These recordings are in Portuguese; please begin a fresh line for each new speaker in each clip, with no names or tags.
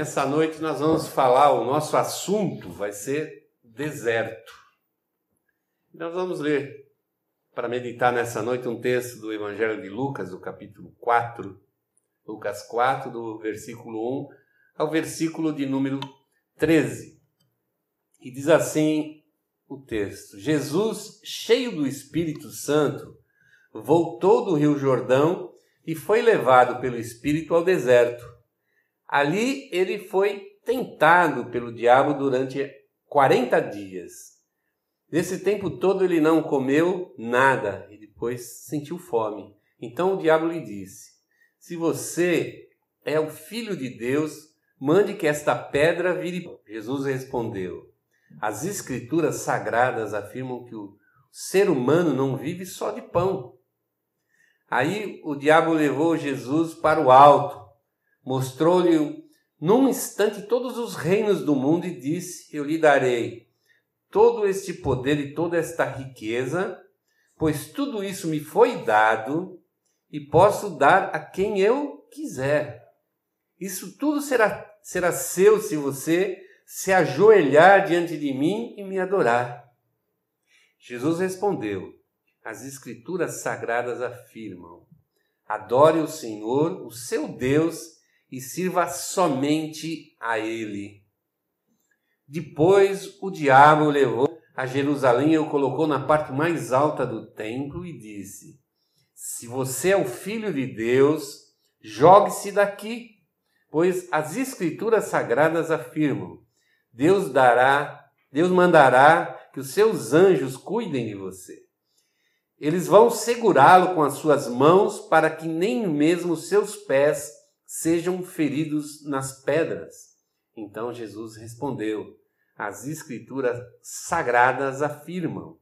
Nessa noite nós vamos falar, o nosso assunto vai ser deserto. Nós vamos ler, para meditar nessa noite, um texto do Evangelho de Lucas, do capítulo 4, Lucas 4, do versículo 1 ao versículo de número 13. E diz assim o texto: Jesus, cheio do Espírito Santo, voltou do Rio Jordão e foi levado pelo Espírito ao deserto Ali ele foi tentado pelo diabo durante 40 dias. Nesse tempo todo ele não comeu nada e depois sentiu fome. Então o diabo lhe disse: Se você é o filho de Deus, mande que esta pedra vire. Jesus respondeu: As escrituras sagradas afirmam que o ser humano não vive só de pão. Aí o diabo levou Jesus para o alto mostrou-lhe num instante todos os reinos do mundo e disse: Eu lhe darei todo este poder e toda esta riqueza, pois tudo isso me foi dado e posso dar a quem eu quiser. Isso tudo será, será seu se você se ajoelhar diante de mim e me adorar. Jesus respondeu: As Escrituras sagradas afirmam: Adore o Senhor, o seu Deus, e sirva somente a Ele. Depois o diabo o levou a Jerusalém e o colocou na parte mais alta do templo e disse: Se você é o filho de Deus, jogue-se daqui, pois as escrituras sagradas afirmam: Deus dará, Deus mandará que os seus anjos cuidem de você. Eles vão segurá-lo com as suas mãos para que nem mesmo seus pés sejam feridos nas pedras. Então Jesus respondeu: As escrituras sagradas afirmam: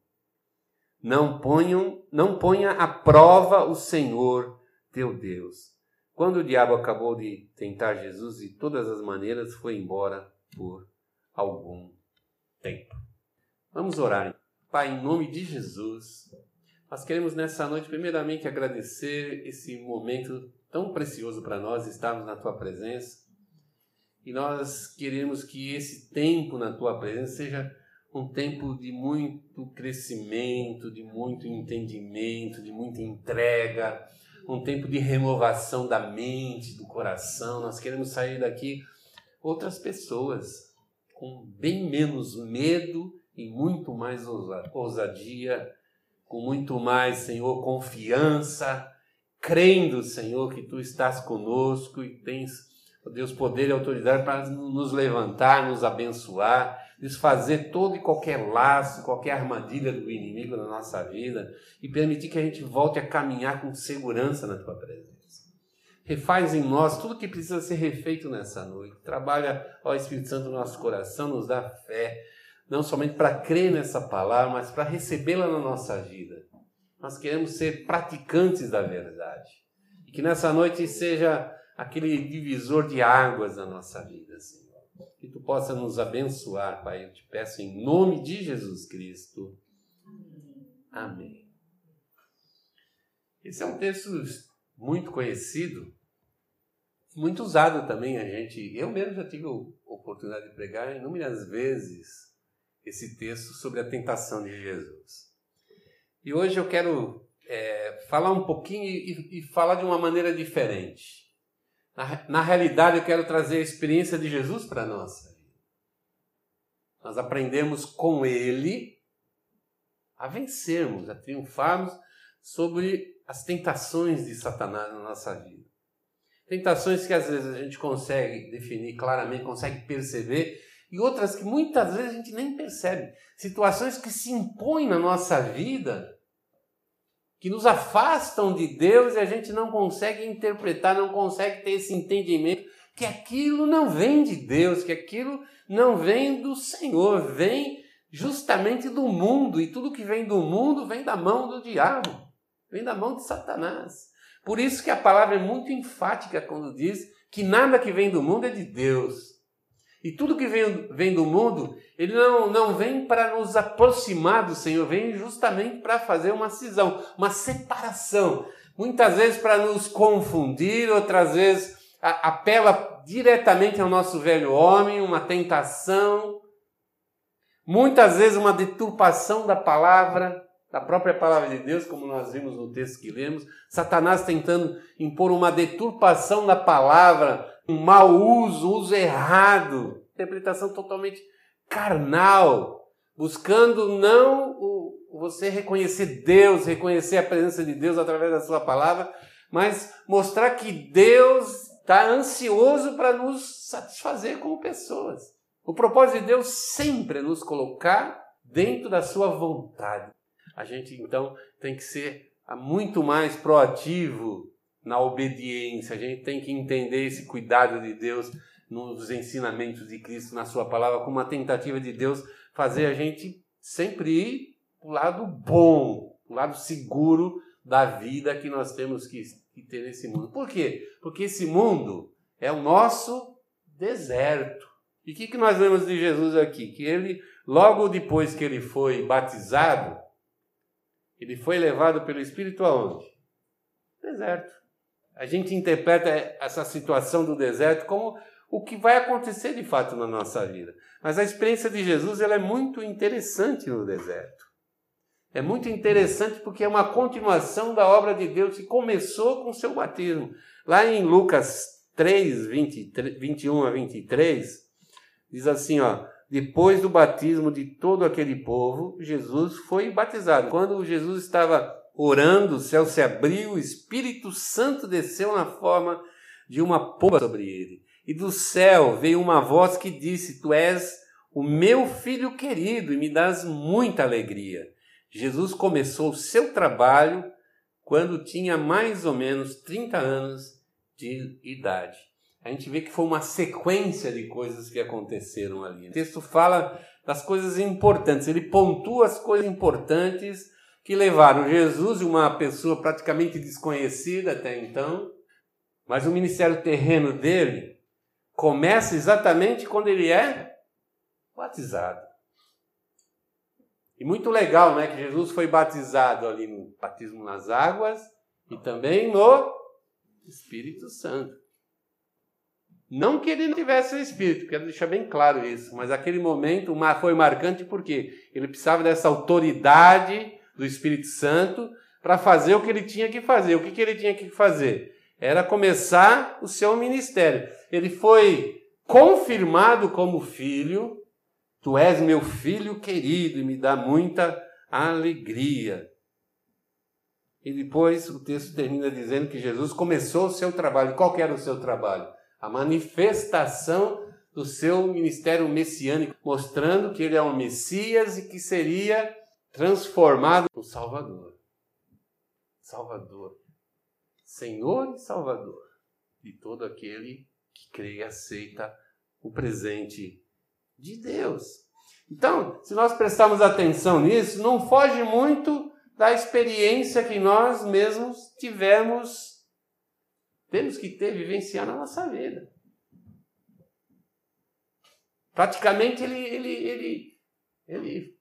Não ponham, não ponha à prova o Senhor teu Deus. Quando o diabo acabou de tentar Jesus de todas as maneiras, foi embora por algum tempo. Vamos orar. Pai, em nome de Jesus, nós queremos nessa noite, primeiramente, agradecer esse momento tão precioso para nós estarmos na tua presença. E nós queremos que esse tempo na tua presença seja um tempo de muito crescimento, de muito entendimento, de muita entrega, um tempo de renovação da mente, do coração. Nós queremos sair daqui outras pessoas com bem menos medo e muito mais ousadia, com muito mais, Senhor, confiança crendo, Senhor, que tu estás conosco e tens, ó Deus, poder e autoridade para nos levantar, nos abençoar, desfazer todo e qualquer laço, qualquer armadilha do inimigo na nossa vida e permitir que a gente volte a caminhar com segurança na tua presença. Refaz em nós tudo que precisa ser refeito nessa noite. Trabalha, ó Espírito Santo, no nosso coração, nos dá fé, não somente para crer nessa palavra, mas para recebê-la na nossa vida. Nós queremos ser praticantes da verdade. E que nessa noite seja aquele divisor de águas na nossa vida, Senhor. Que tu possa nos abençoar, Pai. Eu te peço em nome de Jesus Cristo. Amém. Esse é um texto muito conhecido, muito usado também a gente. Eu mesmo já tive a oportunidade de pregar inúmeras vezes esse texto sobre a tentação de Jesus. E hoje eu quero é, falar um pouquinho e, e, falar de uma maneira diferente. Na, na realidade, eu quero trazer a experiência de Jesus para vida. Nós aprendemos com Ele a vencermos, a triunfarmos sobre as tentações de Satanás na nossa vida. Tentações que às vezes a gente consegue definir claramente, consegue perceber, e outras que muitas vezes a gente nem percebe. Situações que se impõem na nossa vida que nos afastam de Deus e a gente não consegue interpretar, não consegue ter esse entendimento que aquilo não vem de Deus, que aquilo não vem do Senhor, vem justamente do mundo e tudo que vem do mundo vem da mão do diabo, vem da mão de Satanás. Por isso que a palavra é muito enfática quando diz que nada que vem do mundo é de Deus. E tudo que vem, vem do mundo, ele não, não vem para nos aproximar do Senhor, vem justamente para fazer uma cisão, uma separação. Muitas vezes para nos confundir, outras vezes apela diretamente ao nosso velho homem, uma tentação, muitas vezes uma deturpação da palavra, da própria palavra de Deus, como nós vimos no texto que lemos, Satanás tentando impor uma deturpação da palavra, um mau uso, uso errado, interpretação totalmente carnal, buscando não o, você reconhecer Deus, reconhecer a presença de Deus através da sua palavra, mas mostrar que Deus está ansioso para nos satisfazer como pessoas. O propósito de Deus sempre é nos colocar dentro da sua vontade. A gente então tem que ser muito mais proativo na obediência, a gente tem que entender esse cuidado de Deus nos ensinamentos de Cristo, na Sua palavra, como uma tentativa de Deus fazer a gente sempre ir para o lado bom, o lado seguro da vida que nós temos que, que ter nesse mundo. Por quê? Porque esse mundo é o nosso deserto. E o que, que nós vemos de Jesus aqui? Que ele, logo depois que ele foi batizado, ele foi levado pelo Espírito aonde? Deserto. A gente interpreta essa situação do deserto como o que vai acontecer de fato na nossa vida. Mas a experiência de Jesus ela é muito interessante no deserto. É muito interessante porque é uma continuação da obra de Deus que começou com o seu batismo. Lá em Lucas 3, 20, 21 a 23, diz assim: ó, depois do batismo de todo aquele povo, Jesus foi batizado. Quando Jesus estava orando, o céu se abriu, o Espírito Santo desceu na forma de uma pomba sobre ele. E do céu veio uma voz que disse: Tu és o meu filho querido e me dás muita alegria. Jesus começou o seu trabalho quando tinha mais ou menos 30 anos de idade. A gente vê que foi uma sequência de coisas que aconteceram ali. O texto fala das coisas importantes, ele pontua as coisas importantes que levaram Jesus, uma pessoa praticamente desconhecida até então, mas o ministério terreno dele começa exatamente quando ele é batizado. E muito legal, né, que Jesus foi batizado ali no batismo nas águas e também no Espírito Santo. Não que ele não tivesse o Espírito, quero deixar bem claro isso, mas aquele momento foi marcante porque ele precisava dessa autoridade do Espírito Santo para fazer o que ele tinha que fazer. O que, que ele tinha que fazer? Era começar o seu ministério ele foi confirmado como filho. Tu és meu filho querido e me dá muita alegria. E depois o texto termina dizendo que Jesus começou o seu trabalho. Qual era o seu trabalho? A manifestação do seu ministério messiânico, mostrando que ele é um Messias e que seria transformado no Salvador. Salvador. Senhor e Salvador de todo aquele que crê e aceita o presente de Deus. Então, se nós prestarmos atenção nisso, não foge muito da experiência que nós mesmos tivemos, temos que ter, vivenciar na nossa vida. Praticamente ele, ele, ele, ele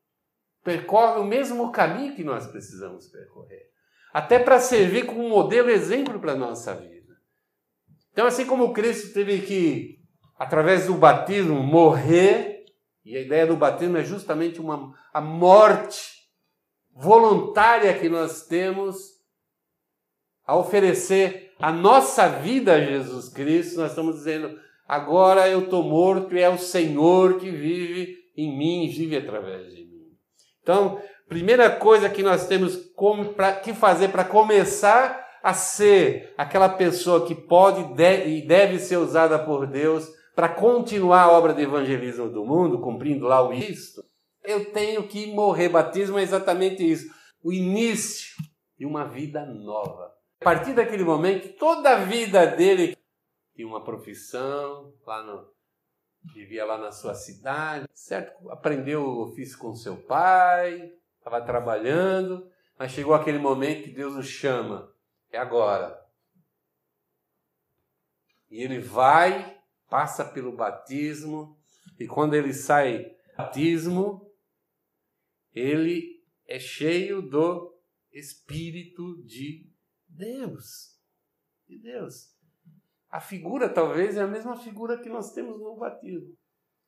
percorre o mesmo caminho que nós precisamos percorrer. Até para servir como modelo, exemplo para a nossa vida. Então, assim como Cristo teve que, através do batismo, morrer, e a ideia do batismo é justamente uma, a morte voluntária que nós temos a oferecer a nossa vida a Jesus Cristo, nós estamos dizendo, agora eu estou morto e é o Senhor que vive em mim e vive através de mim. Então, primeira coisa que nós temos que fazer para começar a ser aquela pessoa que pode e deve ser usada por Deus para continuar a obra de evangelismo do mundo, cumprindo lá o isto, eu tenho que morrer. Batismo é exatamente isso. O início de uma vida nova. A partir daquele momento, toda a vida dele tinha uma profissão, lá no, vivia lá na sua cidade, certo? Aprendeu o ofício com seu pai, estava trabalhando, mas chegou aquele momento que Deus o chama é agora. E ele vai, passa pelo batismo, e quando ele sai do batismo, ele é cheio do Espírito de Deus. De Deus. A figura talvez é a mesma figura que nós temos no batismo.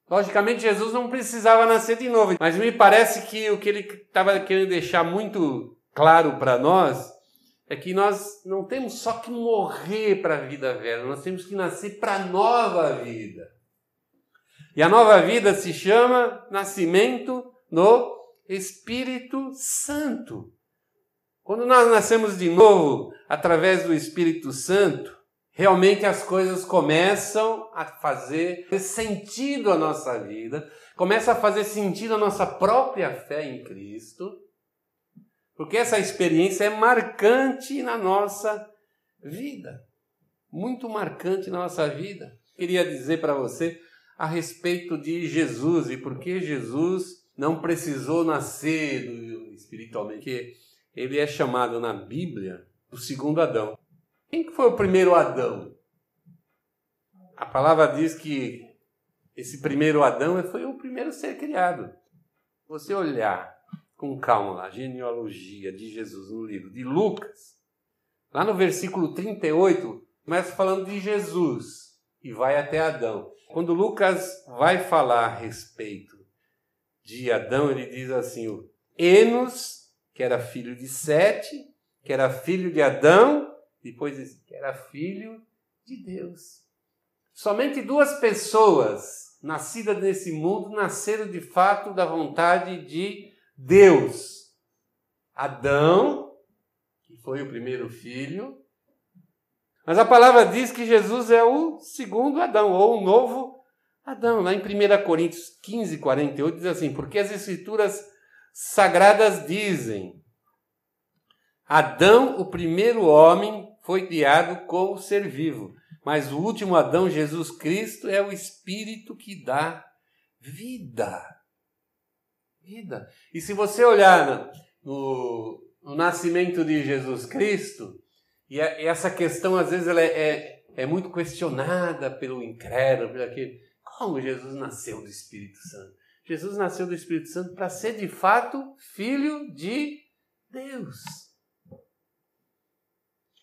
Logicamente, Jesus não precisava nascer de novo, mas me parece que o que ele estava querendo deixar muito claro para nós é que nós não temos só que morrer para a vida velha, nós temos que nascer para a nova vida. E a nova vida se chama nascimento no Espírito Santo. Quando nós nascemos de novo através do Espírito Santo, realmente as coisas começam a fazer sentido a nossa vida, começa a fazer sentido a nossa própria fé em Cristo, porque essa experiência é marcante na nossa vida, muito marcante na nossa vida. Queria dizer para você a respeito de Jesus e por que Jesus não precisou nascer espiritualmente, que ele é chamado na Bíblia o segundo Adão. Quem foi o primeiro Adão? A palavra diz que esse primeiro Adão foi o primeiro ser criado. Você olhar com calma a genealogia de Jesus no livro de Lucas, lá no versículo 38, começa falando de Jesus e vai até Adão. Quando Lucas vai falar a respeito de Adão, ele diz assim: Enos, que era filho de Sete, que era filho de Adão, depois que era filho de Deus. Somente duas pessoas nascidas nesse mundo nasceram de fato da vontade de Deus. Adão, que foi o primeiro filho, mas a palavra diz que Jesus é o segundo Adão, ou o novo Adão. Lá em 1 Coríntios 15, 48, diz assim: Porque as Escrituras sagradas dizem: Adão, o primeiro homem, foi criado como ser vivo, mas o último Adão, Jesus Cristo, é o Espírito que dá vida. Vida. E se você olhar no, no nascimento de Jesus Cristo, e, essa questão, às vezes, ela é, é, é muito questionada pelo incrédulo, pelo aquele. Como Jesus nasceu do Espírito Santo? Jesus nasceu do Espírito Santo para ser, de fato, filho de Deus.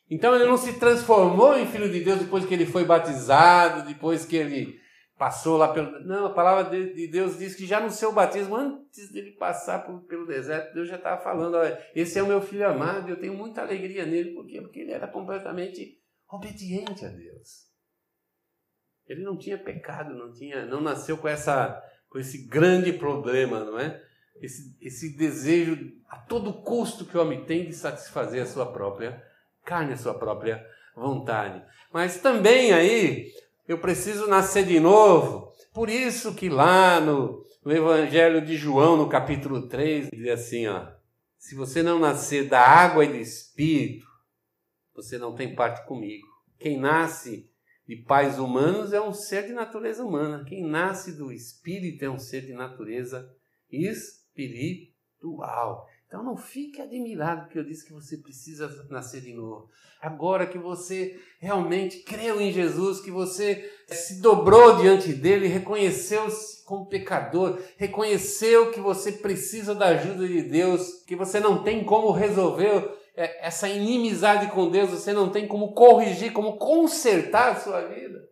Então ele não se transformou em filho de Deus depois que ele foi batizado, depois que ele passou lá pelo. Não, a palavra de Deus diz que já no seu batismo, antes dele passar pelo deserto, Deus já estava falando: olha, esse é o meu filho amado, eu tenho muita alegria nele. Por quê? Porque ele era completamente obediente a Deus. Ele não tinha pecado, não tinha, não nasceu com essa, com esse grande problema, não é? Esse, esse desejo a todo custo que o homem tem de satisfazer a sua própria carne, a sua própria vontade. Mas também aí eu preciso nascer de novo. Por isso que lá no, no Evangelho de João, no capítulo 3, diz assim, ó, se você não nascer da água e do Espírito, você não tem parte comigo. Quem nasce de pais humanos é um ser de natureza humana. Quem nasce do Espírito é um ser de natureza espiritual. Então não fique admirado que eu disse que você precisa nascer de novo. Agora que você realmente creu em Jesus, que você se dobrou diante dele, reconheceu-se como pecador, reconheceu que você precisa da ajuda de Deus, que você não tem como resolver é, essa inimizade com Deus, você não tem como corrigir, como consertar a sua vida.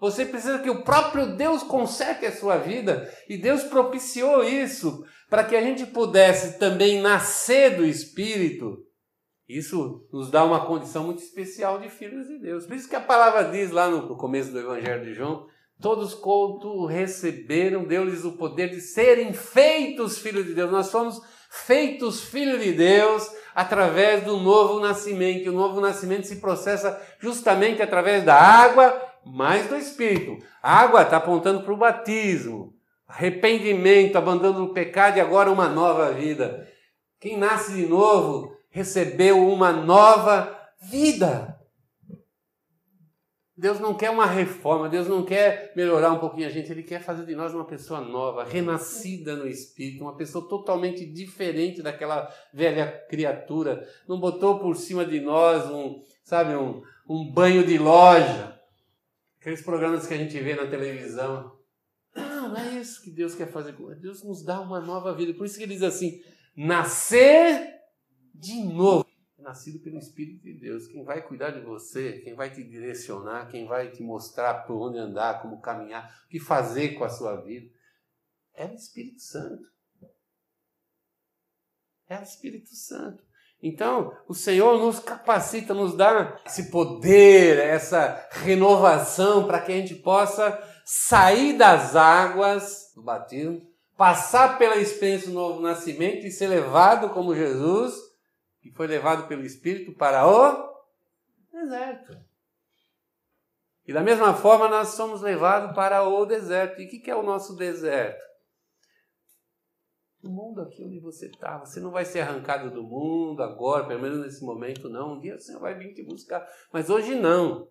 Você precisa que o próprio Deus conserte a sua vida. E Deus propiciou isso para que a gente pudesse também nascer do Espírito. Isso nos dá uma condição muito especial de filhos de Deus. Por isso que a palavra diz lá no começo do Evangelho de João: todos quanto receberam, deu-lhes o poder de serem feitos filhos de Deus. Nós somos feitos filhos de Deus através do novo nascimento. E o novo nascimento se processa justamente através da água mais do Espírito. A água está apontando para o batismo arrependimento, abandono do pecado e agora uma nova vida. Quem nasce de novo recebeu uma nova vida. Deus não quer uma reforma, Deus não quer melhorar um pouquinho a gente, Ele quer fazer de nós uma pessoa nova, renascida no Espírito, uma pessoa totalmente diferente daquela velha criatura. Não botou por cima de nós um, sabe, um, um banho de loja. Aqueles programas que a gente vê na televisão, não, não é isso que Deus quer fazer. Deus nos dá uma nova vida. Por isso que ele diz assim: nascer de novo. nascido pelo Espírito de Deus. Quem vai cuidar de você, quem vai te direcionar, quem vai te mostrar por onde andar, como caminhar, o que fazer com a sua vida, é o Espírito Santo. É o Espírito Santo. Então, o Senhor nos capacita, nos dá esse poder, essa renovação para que a gente possa sair das águas do batismo, passar pela experiência do novo nascimento e ser levado como Jesus, que foi levado pelo Espírito para o deserto. E da mesma forma nós somos levados para o deserto. E o que é o nosso deserto? O mundo aqui onde você está. Você não vai ser arrancado do mundo agora, pelo menos nesse momento, não. Um dia o Senhor vai vir te buscar. Mas hoje não.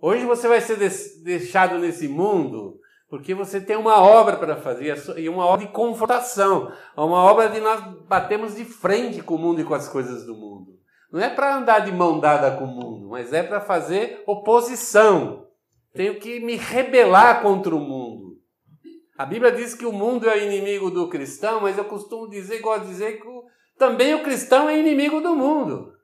Hoje você vai ser deixado nesse mundo porque você tem uma obra para fazer e uma obra de confrontação, uma obra de nós batemos de frente com o mundo e com as coisas do mundo. Não é para andar de mão dada com o mundo, mas é para fazer oposição. Tenho que me rebelar contra o mundo. A Bíblia diz que o mundo é inimigo do cristão, mas eu costumo dizer, gosto de dizer que também o cristão é inimigo do mundo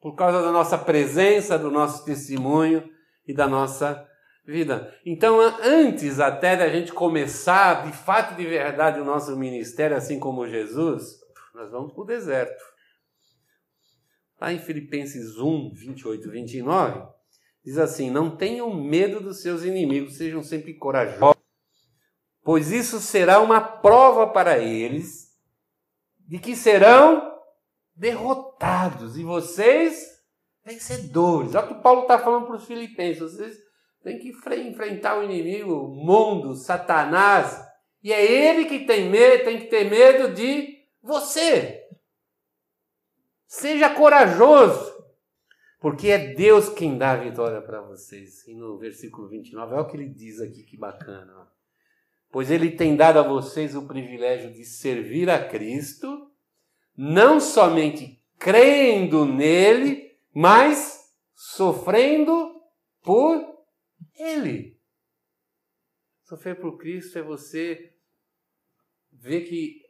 por causa da nossa presença, do nosso testemunho e da nossa vida. Então, antes até da gente começar de fato de verdade o nosso ministério, assim como Jesus, nós vamos para o deserto. Lá em Filipenses 1, 28 29, diz assim: Não tenham medo dos seus inimigos, sejam sempre corajosos, pois isso será uma prova para eles de que serão derrotados e vocês vencedores. Olha o que Paulo está falando para os filipenses. Vocês têm que enfrentar o inimigo, o mundo, Satanás. E é ele que tem medo, tem que ter medo de você. Seja corajoso, porque é Deus quem dá a vitória para vocês. E no versículo 29, olha o que ele diz aqui, que bacana. Ó. Pois ele tem dado a vocês o privilégio de servir a Cristo não somente crendo nele, mas sofrendo por ele. Sofrer por Cristo é você ver que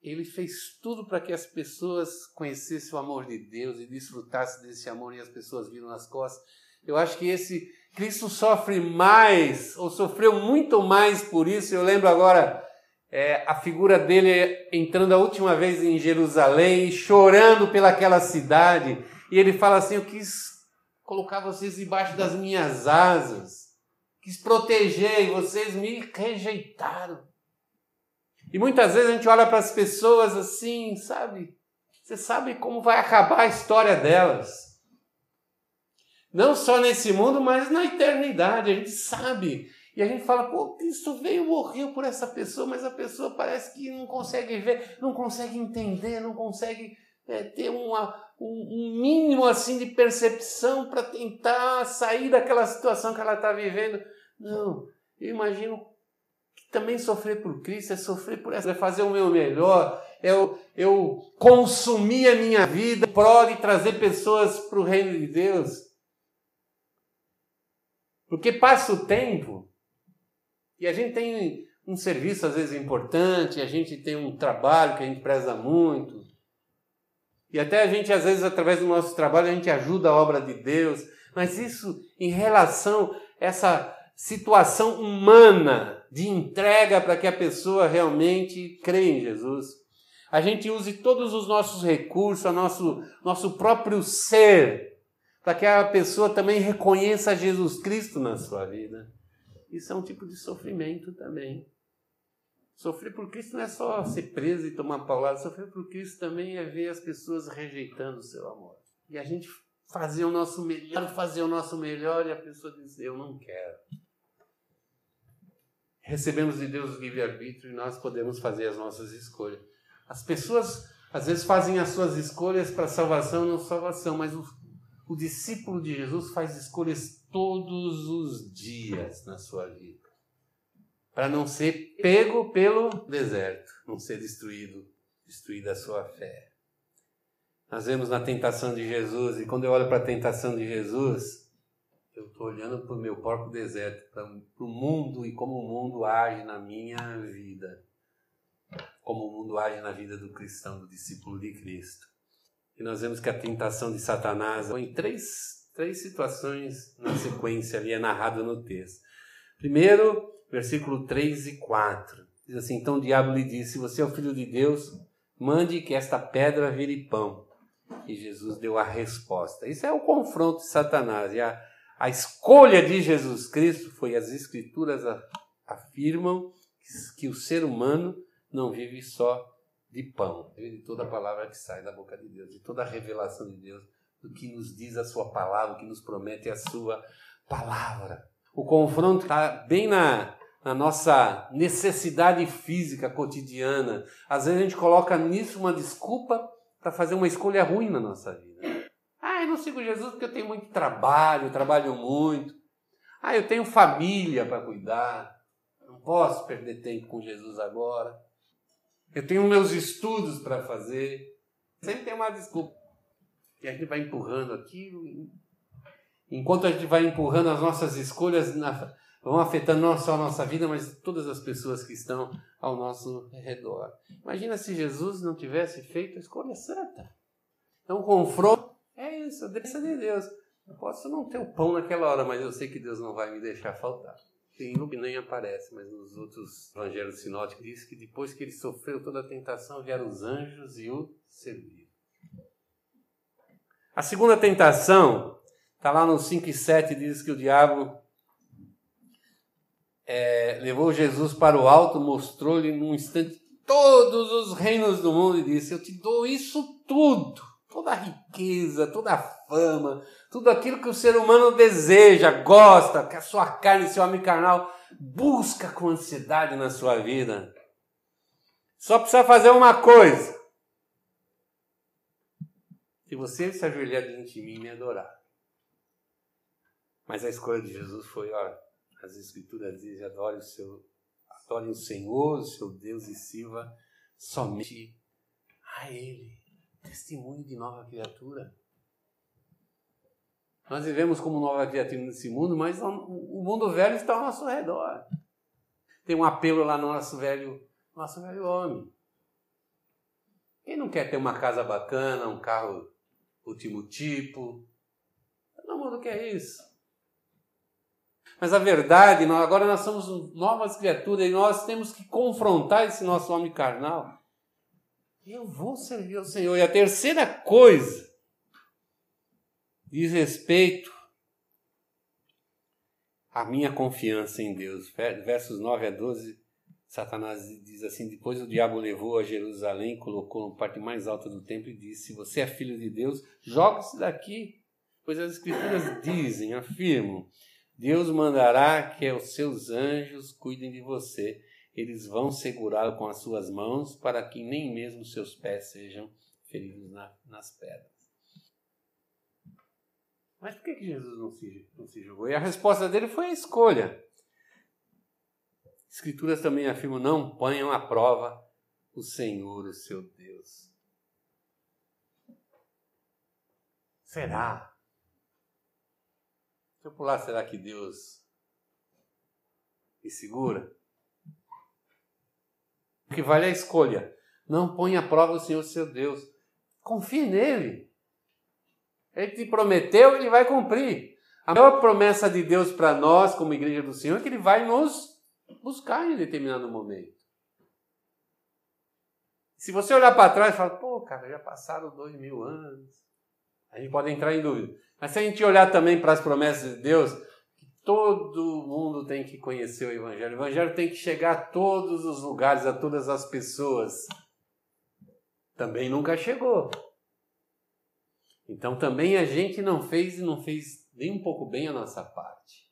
ele fez tudo para que as pessoas conhecessem o amor de Deus e desfrutassem desse amor e as pessoas viram nas costas. Eu acho que esse Cristo sofre mais, ou sofreu muito mais por isso. Eu lembro agora é, a figura dele entrando a última vez em Jerusalém, chorando pelaquela cidade, e ele fala assim: Eu quis colocar vocês debaixo das minhas asas, quis proteger e vocês me rejeitaram. E muitas vezes a gente olha para as pessoas assim, sabe? Você sabe como vai acabar a história delas. Não só nesse mundo, mas na eternidade. A gente sabe e a gente fala, pô, Cristo veio, morreu por essa pessoa, mas a pessoa parece que não consegue ver, não consegue entender, não consegue é, ter uma, um, um, mínimo assim de percepção para tentar sair daquela situação que ela está vivendo. Não, eu imagino que também sofrer por Cristo é sofrer por essa, é fazer o meu melhor, é eu, eu consumir a minha vida prol de trazer pessoas para o reino de Deus. Porque passa o tempo e a gente tem um serviço às vezes importante, a gente tem um trabalho que a gente preza muito. E até a gente, às vezes, através do nosso trabalho, a gente ajuda a obra de Deus. Mas isso em relação a essa situação humana de entrega para que a pessoa realmente creia em Jesus. A gente use todos os nossos recursos, o nosso, nosso próprio ser, para que a pessoa também reconheça Jesus Cristo na sua vida. Isso é um tipo de sofrimento também. Sofrer por Cristo não é só ser preso e tomar paulada, sofrer por Cristo também é ver as pessoas rejeitando o seu amor. E a gente fazer o nosso melhor, fazer o nosso melhor e a pessoa dizer: Eu não quero. Recebemos de Deus o livre-arbítrio e nós podemos fazer as nossas escolhas. As pessoas às vezes fazem as suas escolhas para salvação não salvação, mas o, o discípulo de Jesus faz escolhas todos os dias na sua vida, para não ser pego pelo deserto, não ser destruído, destruída a sua fé. Nós vemos na tentação de Jesus, e quando eu olho para a tentação de Jesus, eu estou olhando para o meu próprio deserto, para o mundo e como o mundo age na minha vida. como o mundo age na vida do cristão, do discípulo de Cristo. E nós vemos que a tentação de Satanás em três, três situações na sequência ali, é narrado no texto. Primeiro, versículo 3 e 4. Diz assim: Então o diabo lhe disse: Se você é o filho de Deus, mande que esta pedra vire pão. E Jesus deu a resposta. Isso é o confronto de Satanás. E a, a escolha de Jesus Cristo foi: as Escrituras afirmam que, que o ser humano não vive só de pão, de toda a palavra que sai da boca de Deus, de toda a revelação de Deus, do que nos diz a Sua palavra, o que nos promete a Sua palavra. O confronto está bem na, na nossa necessidade física cotidiana. Às vezes a gente coloca nisso uma desculpa para fazer uma escolha ruim na nossa vida. Ah, eu não sigo Jesus porque eu tenho muito trabalho, eu trabalho muito. Ah, eu tenho família para cuidar. Não posso perder tempo com Jesus agora. Eu tenho meus estudos para fazer. Sempre tem uma desculpa. E a gente vai empurrando aquilo Enquanto a gente vai empurrando as nossas escolhas, na, vão afetando não só a nossa vida, mas todas as pessoas que estão ao nosso redor. Imagina se Jesus não tivesse feito a escolha santa. Então, confronto é isso, a graça de Deus. Eu posso não ter o pão naquela hora, mas eu sei que Deus não vai me deixar faltar. Luke nem aparece, mas nos outros evangelhos sinóticos diz que depois que ele sofreu toda a tentação, vieram os anjos e o serviram. A segunda tentação Está lá no 5 e 7, diz que o diabo é, levou Jesus para o alto, mostrou-lhe num instante todos os reinos do mundo e disse: Eu te dou isso tudo, toda a riqueza, toda a fama, tudo aquilo que o ser humano deseja, gosta, que a sua carne, seu homem carnal busca com ansiedade na sua vida. Só precisa fazer uma coisa. Se você se ajoelhar diante de mim e me adorar, mas a escolha de Jesus foi, ó, as escrituras dizem, adore o seu, adore o Senhor, o seu Deus e sirva somente a Ele. Testemunho de nova criatura. Nós vivemos como nova criatura nesse mundo, mas o mundo velho está ao nosso redor. Tem um apelo lá no nosso velho, nosso velho homem. Quem não quer ter uma casa bacana, um carro último tipo? Todo mundo quer isso. Mas a verdade, agora nós somos novas criaturas e nós temos que confrontar esse nosso homem carnal. Eu vou servir ao Senhor. E a terceira coisa diz respeito à minha confiança em Deus. Versos 9 a 12, Satanás diz assim: Depois o diabo levou a Jerusalém, colocou na parte mais alta do templo e disse: Se você é filho de Deus, jogue-se daqui. Pois as Escrituras dizem, afirmam Deus mandará que os seus anjos cuidem de você. Eles vão segurá-lo com as suas mãos para que nem mesmo seus pés sejam feridos na, nas pedras. Mas por que, que Jesus não se, não se julgou? E a resposta dele foi a escolha. Escrituras também afirmam: não ponham à prova o Senhor, o seu Deus. Será? Se eu pular, será que Deus me segura? O que vale é a escolha. Não põe à prova o Senhor seu Deus. Confie nele. Ele te prometeu, ele vai cumprir. A maior promessa de Deus para nós, como igreja do Senhor, é que ele vai nos buscar em determinado momento. Se você olhar para trás e falar, pô, cara, já passaram dois mil anos, a gente pode entrar em dúvida. Mas se a gente olhar também para as promessas de Deus, todo mundo tem que conhecer o Evangelho. O Evangelho tem que chegar a todos os lugares, a todas as pessoas. Também nunca chegou. Então também a gente não fez e não fez nem um pouco bem a nossa parte.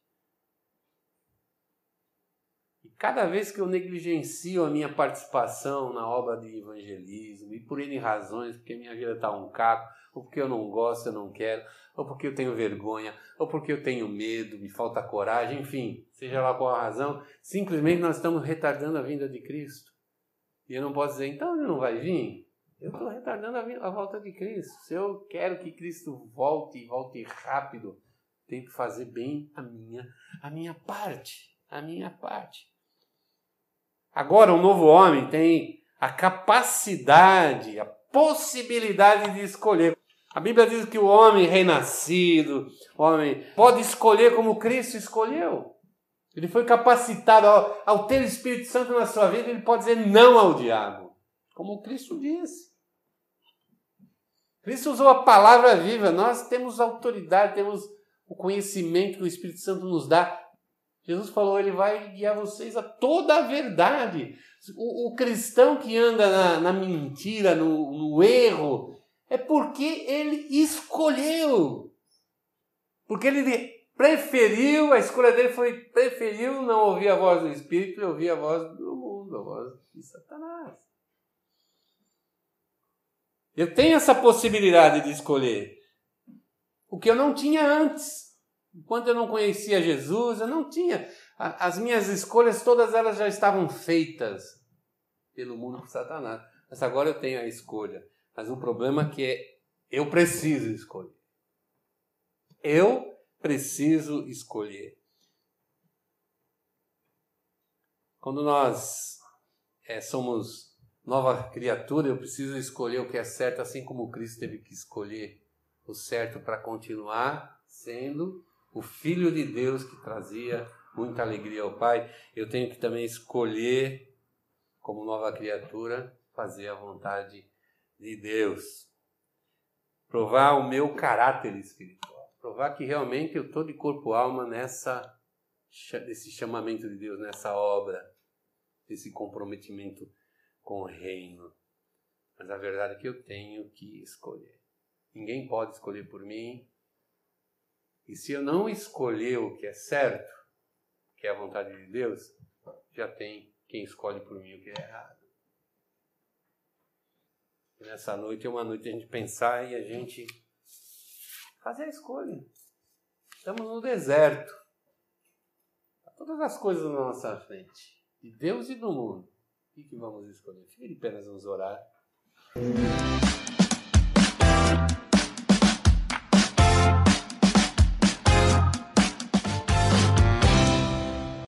E cada vez que eu negligencio a minha participação na obra de evangelismo, e por N razões, porque minha vida está um caco, ou porque eu não gosto, eu não quero, ou porque eu tenho vergonha, ou porque eu tenho medo, me falta coragem, enfim, seja lá qual a razão, simplesmente nós estamos retardando a vinda de Cristo. E eu não posso dizer, então ele não vai vir? Eu estou retardando a, volta de Cristo. Se eu quero que Cristo volte e volte rápido, tenho que fazer bem a minha, a minha parte. A minha parte. Agora, o um novo homem tem a capacidade, a possibilidade de escolher. A Bíblia diz que o homem renascido, homem pode escolher como Cristo escolheu. Ele foi capacitado ao, ao ter o Espírito Santo na sua vida, ele pode dizer não ao diabo, como Cristo disse. Cristo usou a palavra viva, nós temos autoridade, temos o conhecimento que o Espírito Santo nos dá. Jesus falou, ele vai guiar vocês a toda a verdade. O, o cristão que anda na, na mentira, no, no erro, é porque ele escolheu. Porque ele preferiu, a escolha dele foi, preferiu não ouvir a voz do Espírito e ouvir a voz do mundo, a voz de Satanás. Eu tenho essa possibilidade de escolher. O que eu não tinha antes. Enquanto eu não conhecia Jesus, eu não tinha. As minhas escolhas, todas elas já estavam feitas pelo mundo por Satanás. Mas agora eu tenho a escolha. Mas o problema é que eu preciso escolher. Eu preciso escolher. Quando nós é, somos nova criatura, eu preciso escolher o que é certo, assim como Cristo teve que escolher o certo para continuar sendo o Filho de Deus que trazia muita alegria ao Pai. Eu tenho que também escolher, como nova criatura, fazer a vontade de Deus. Provar o meu caráter espiritual. Provar que realmente eu estou de corpo e alma nessa, nesse chamamento de Deus, nessa obra, desse comprometimento com o reino. Mas a verdade é que eu tenho que escolher. Ninguém pode escolher por mim. E se eu não escolher o que é certo, que é a vontade de Deus, já tem quem escolhe por mim o que é errado. Nessa noite é uma noite a gente pensar e a gente fazer a escolha. Estamos no deserto. Todas as coisas na nossa frente, de Deus e do mundo. O que, vamos escolher? Fique de pé, nós vamos orar.